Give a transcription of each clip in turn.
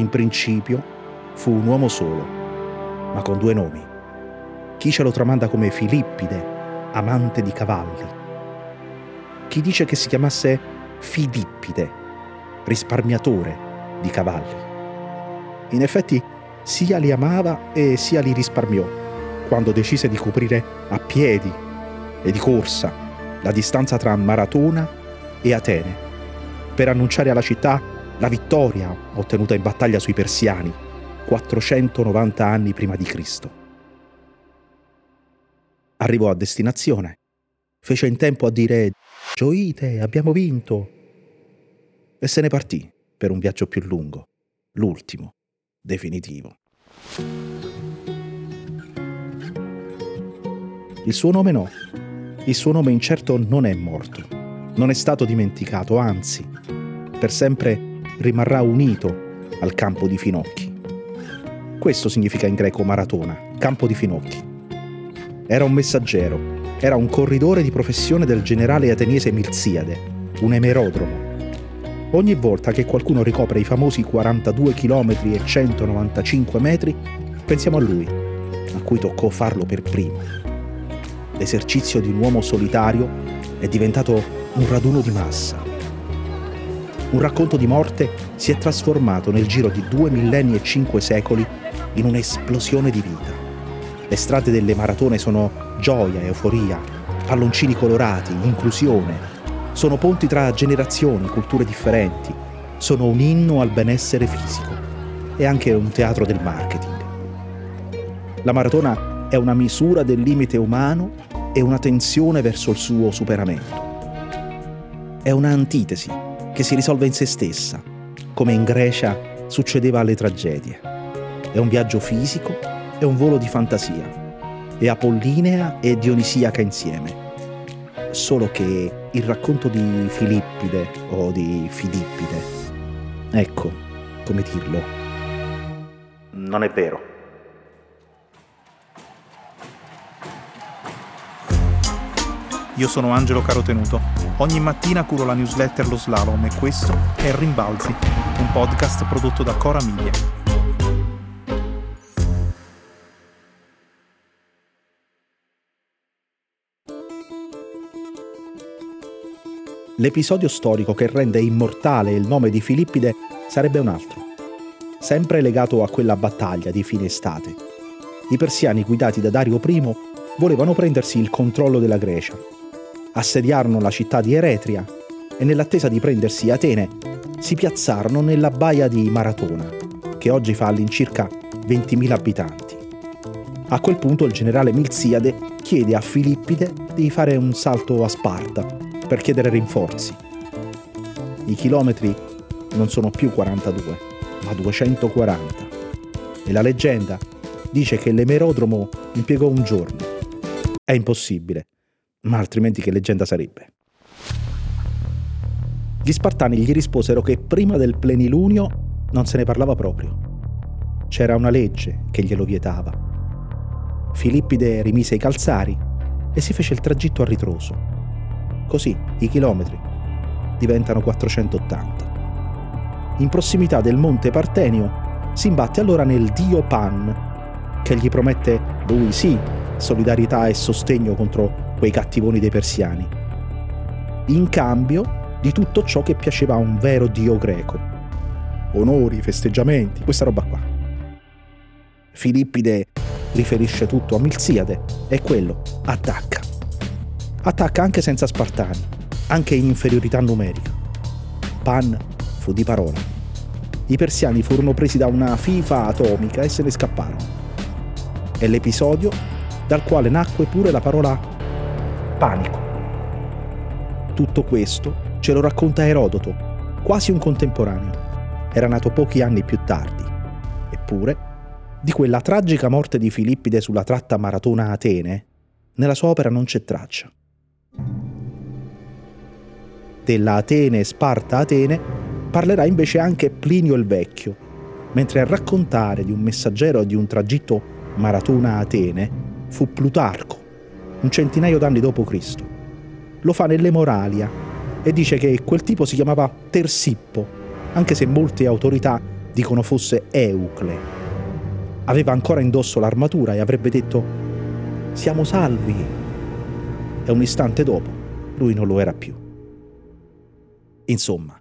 in principio, fu un uomo solo, ma con due nomi. Chi ce lo tramanda come Filippide, amante di cavalli. Chi dice che si chiamasse Filippide, risparmiatore di cavalli. In effetti, sia li amava e sia li risparmiò, quando decise di coprire a piedi e di corsa la distanza tra Maratona e Atene, per annunciare alla città la vittoria ottenuta in battaglia sui persiani 490 anni prima di Cristo. Arrivò a destinazione, fece in tempo a dire Gioite, abbiamo vinto! E se ne partì per un viaggio più lungo, l'ultimo, definitivo. Il suo nome no. Il suo nome incerto non è morto. Non è stato dimenticato, anzi, per sempre rimarrà unito al campo di finocchi. Questo significa in greco maratona, campo di finocchi. Era un messaggero, era un corridore di professione del generale ateniese Milziade, un emerodromo. Ogni volta che qualcuno ricopre i famosi 42 km e 195 metri, pensiamo a lui, a cui toccò farlo per primo. L'esercizio di un uomo solitario è diventato un raduno di massa, un racconto di morte si è trasformato nel giro di due millenni e cinque secoli in un'esplosione di vita. Le strade delle maratone sono gioia, euforia, palloncini colorati, inclusione. Sono ponti tra generazioni, culture differenti. Sono un inno al benessere fisico e anche un teatro del marketing. La maratona è una misura del limite umano e una tensione verso il suo superamento. È una antitesi che si risolve in se stessa, come in Grecia succedeva alle tragedie. È un viaggio fisico e un volo di fantasia. È apollinea e dionisiaca insieme. Solo che il racconto di Filippide o di Filippide, ecco, come dirlo, non è vero. Io sono Angelo Carotenuto. Ogni mattina curo la newsletter Lo Slalom e questo è Rimbalzi, un podcast prodotto da Cora Media. L'episodio storico che rende immortale il nome di Filippide sarebbe un altro, sempre legato a quella battaglia di fine estate. I persiani guidati da Dario I volevano prendersi il controllo della Grecia assediarono la città di Eretria e nell'attesa di prendersi Atene si piazzarono nella baia di Maratona, che oggi fa all'incirca 20.000 abitanti. A quel punto il generale Milziade chiede a Filippide di fare un salto a Sparta per chiedere rinforzi. I chilometri non sono più 42, ma 240. E la leggenda dice che l'emerodromo impiegò un giorno. È impossibile ma altrimenti che leggenda sarebbe? Gli Spartani gli risposero che prima del plenilunio non se ne parlava proprio. C'era una legge che glielo vietava. Filippide rimise i calzari e si fece il tragitto a ritroso. Così i chilometri diventano 480. In prossimità del monte Partenio si imbatte allora nel dio Pan, che gli promette, lui sì, solidarietà e sostegno contro quei cattivoni dei persiani, in cambio di tutto ciò che piaceva a un vero dio greco. Onori, festeggiamenti, questa roba qua. Filippide riferisce tutto a Milziade e quello attacca. Attacca anche senza Spartani, anche in inferiorità numerica. Pan fu di parola. I persiani furono presi da una fifa atomica e se ne scapparono. È l'episodio dal quale nacque pure la parola panico. Tutto questo ce lo racconta Erodoto, quasi un contemporaneo. Era nato pochi anni più tardi. Eppure, di quella tragica morte di Filippide sulla tratta maratona Atene, nella sua opera non c'è traccia. Della Atene Sparta Atene parlerà invece anche Plinio il Vecchio, mentre a raccontare di un messaggero di un tragitto maratona Atene fu Plutarco, un centinaio d'anni dopo Cristo. Lo fa nelle Moralia e dice che quel tipo si chiamava Tersippo, anche se molte autorità dicono fosse Eucle. Aveva ancora indosso l'armatura e avrebbe detto Siamo salvi. E un istante dopo lui non lo era più. Insomma,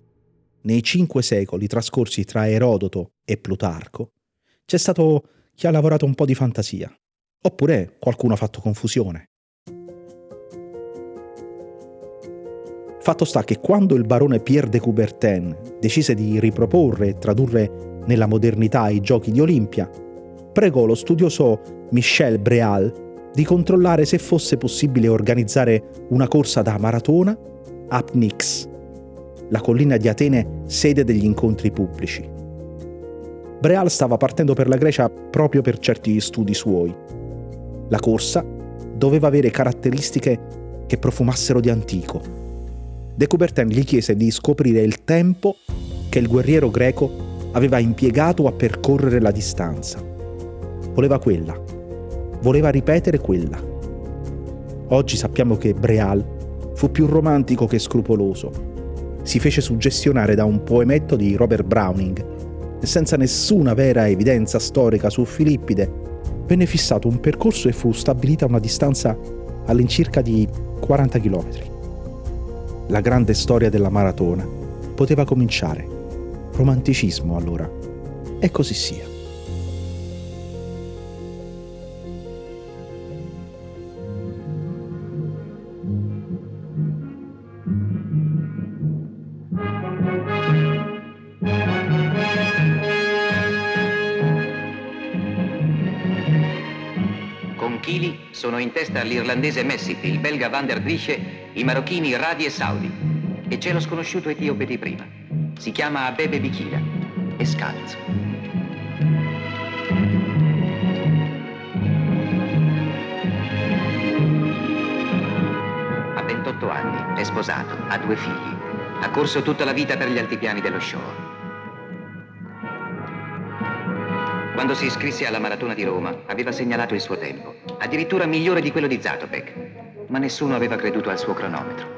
nei cinque secoli trascorsi tra Erodoto e Plutarco, c'è stato chi ha lavorato un po' di fantasia, oppure qualcuno ha fatto confusione. Fatto sta che quando il barone Pierre de Coubertin decise di riproporre e tradurre nella modernità i giochi di Olimpia, pregò lo studioso Michel Breal di controllare se fosse possibile organizzare una corsa da maratona a Pnix, la collina di Atene sede degli incontri pubblici. Breal stava partendo per la Grecia proprio per certi studi suoi. La corsa doveva avere caratteristiche che profumassero di antico De Coubertin gli chiese di scoprire il tempo che il guerriero greco aveva impiegato a percorrere la distanza. Voleva quella. Voleva ripetere quella. Oggi sappiamo che Breal fu più romantico che scrupoloso. Si fece suggestionare da un poemetto di Robert Browning e senza nessuna vera evidenza storica su Filippide venne fissato un percorso e fu stabilita una distanza all'incirca di 40 chilometri la grande storia della maratona poteva cominciare. Romanticismo allora. E così sia. Con chili sono in testa l'irlandese Messick, il belga Van der Drische i marocchini Radi e Saudi. E c'è lo sconosciuto etiope di prima. Si chiama Abebe Bikila. È scalzo. Ha 28 anni, è sposato, ha due figli. Ha corso tutta la vita per gli altipiani dello shore. Quando si iscrisse alla maratona di Roma, aveva segnalato il suo tempo, addirittura migliore di quello di Zatopek, ma nessuno aveva creduto al suo cronometro.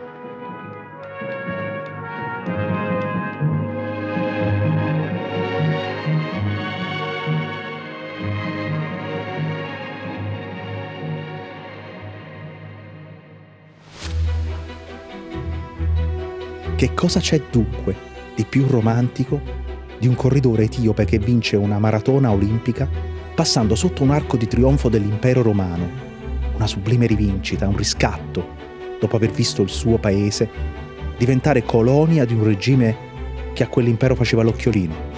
Che cosa c'è dunque di più romantico di un corridore etiope che vince una maratona olimpica passando sotto un arco di trionfo dell'impero romano una sublime rivincita, un riscatto, dopo aver visto il suo paese diventare colonia di un regime che a quell'impero faceva l'occhiolino.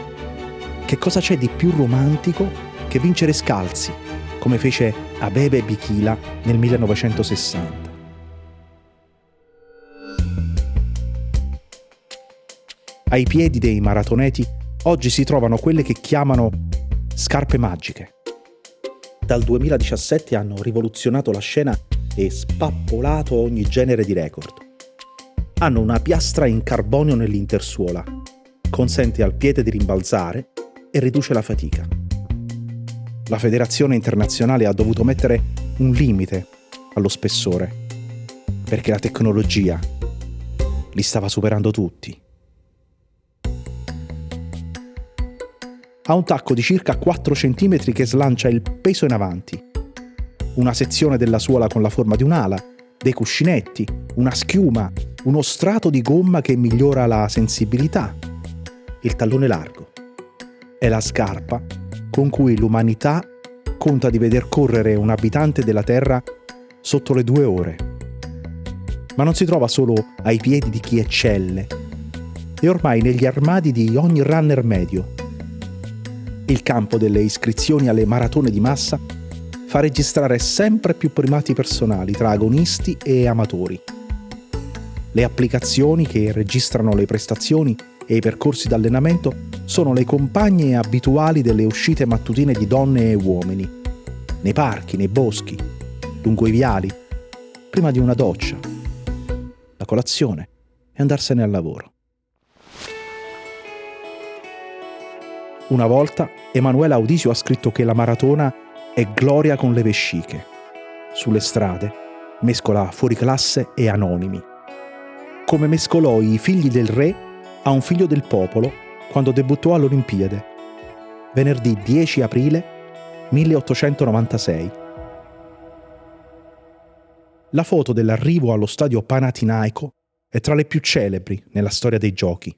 Che cosa c'è di più romantico che vincere scalzi, come fece Abebe Bikila nel 1960? Ai piedi dei maratoneti oggi si trovano quelle che chiamano scarpe magiche dal 2017 hanno rivoluzionato la scena e spappolato ogni genere di record. Hanno una piastra in carbonio nell'intersuola, consente al piede di rimbalzare e riduce la fatica. La federazione internazionale ha dovuto mettere un limite allo spessore, perché la tecnologia li stava superando tutti. Ha un tacco di circa 4 cm che slancia il peso in avanti, una sezione della suola con la forma di un'ala, dei cuscinetti, una schiuma, uno strato di gomma che migliora la sensibilità, il tallone largo. È la scarpa con cui l'umanità conta di veder correre un abitante della Terra sotto le due ore. Ma non si trova solo ai piedi di chi eccelle, è ormai negli armadi di ogni runner medio il campo delle iscrizioni alle maratone di massa fa registrare sempre più primati personali tra agonisti e amatori. Le applicazioni che registrano le prestazioni e i percorsi d'allenamento sono le compagne abituali delle uscite mattutine di donne e uomini, nei parchi, nei boschi, lungo i viali, prima di una doccia, la colazione e andarsene al lavoro. Una volta Emanuela Audisio ha scritto che la maratona è gloria con le vesciche. Sulle strade mescola fuoriclasse e anonimi. Come mescolò i figli del re a un figlio del popolo quando debuttò all'Olimpiade venerdì 10 aprile 1896. La foto dell'arrivo allo stadio Panathinaiko è tra le più celebri nella storia dei giochi.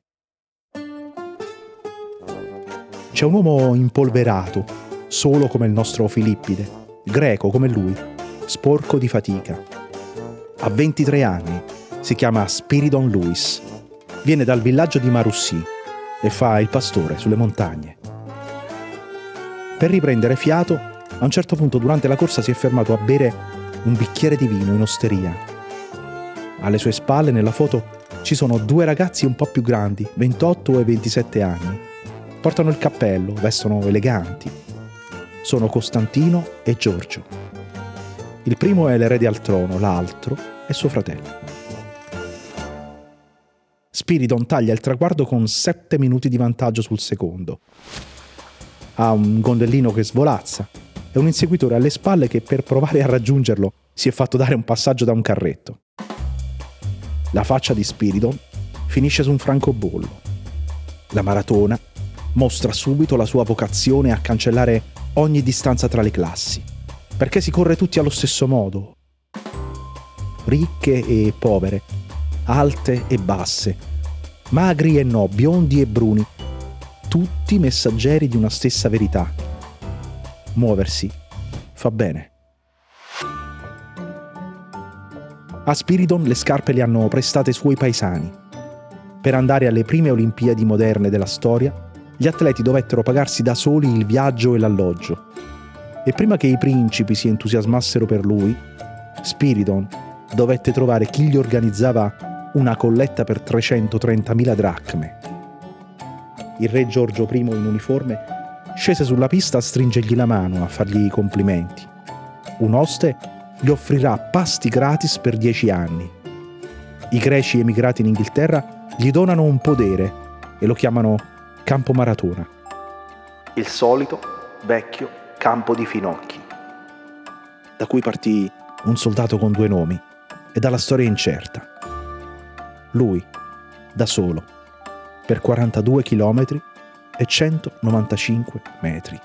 C'è un uomo impolverato, solo come il nostro Filippide, greco come lui, sporco di fatica. Ha 23 anni, si chiama Spiridon Lewis, viene dal villaggio di Marussi e fa il pastore sulle montagne. Per riprendere fiato, a un certo punto durante la corsa si è fermato a bere un bicchiere di vino in osteria. Alle sue spalle nella foto ci sono due ragazzi un po' più grandi, 28 e 27 anni. Portano il cappello, vestono eleganti. Sono Costantino e Giorgio. Il primo è l'erede al trono, l'altro è suo fratello. Spiridon taglia il traguardo con 7 minuti di vantaggio sul secondo ha un gondellino che svolazza e un inseguitore alle spalle che per provare a raggiungerlo si è fatto dare un passaggio da un carretto. La faccia di Spiridon finisce su un francobollo. La maratona mostra subito la sua vocazione a cancellare ogni distanza tra le classi, perché si corre tutti allo stesso modo. Ricche e povere, alte e basse, magri e no, biondi e bruni, tutti messaggeri di una stessa verità. Muoversi fa bene. A Spiridon le scarpe le hanno prestate i suoi paesani. Per andare alle prime Olimpiadi moderne della storia, gli atleti dovettero pagarsi da soli il viaggio e l'alloggio. E prima che i principi si entusiasmassero per lui, Spiridon dovette trovare chi gli organizzava una colletta per 330.000 dracme il re Giorgio I in uniforme scese sulla pista a stringergli la mano, a fargli i complimenti. Un oste gli offrirà pasti gratis per dieci anni. I greci emigrati in Inghilterra gli donano un podere e lo chiamano campo maratona. Il solito vecchio campo di finocchi, da cui partì un soldato con due nomi e dalla storia incerta. Lui, da solo, per 42 km e 195 metri.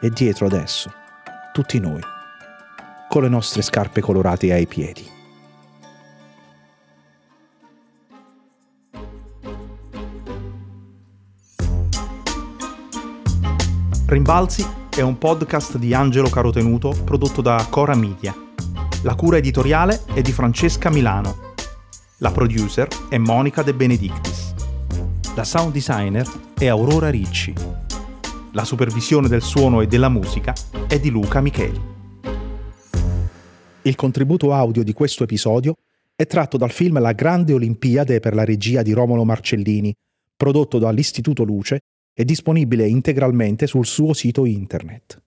E dietro adesso, tutti noi, con le nostre scarpe colorate ai piedi. Rimbalzi è un podcast di Angelo Carotenuto prodotto da Cora Media. La cura editoriale è di Francesca Milano. La producer è Monica De Benedictis. La sound designer è Aurora Ricci. La supervisione del suono e della musica è di Luca Micheli. Il contributo audio di questo episodio è tratto dal film La Grande Olimpiade per la regia di Romolo Marcellini, prodotto dall'Istituto Luce e disponibile integralmente sul suo sito internet.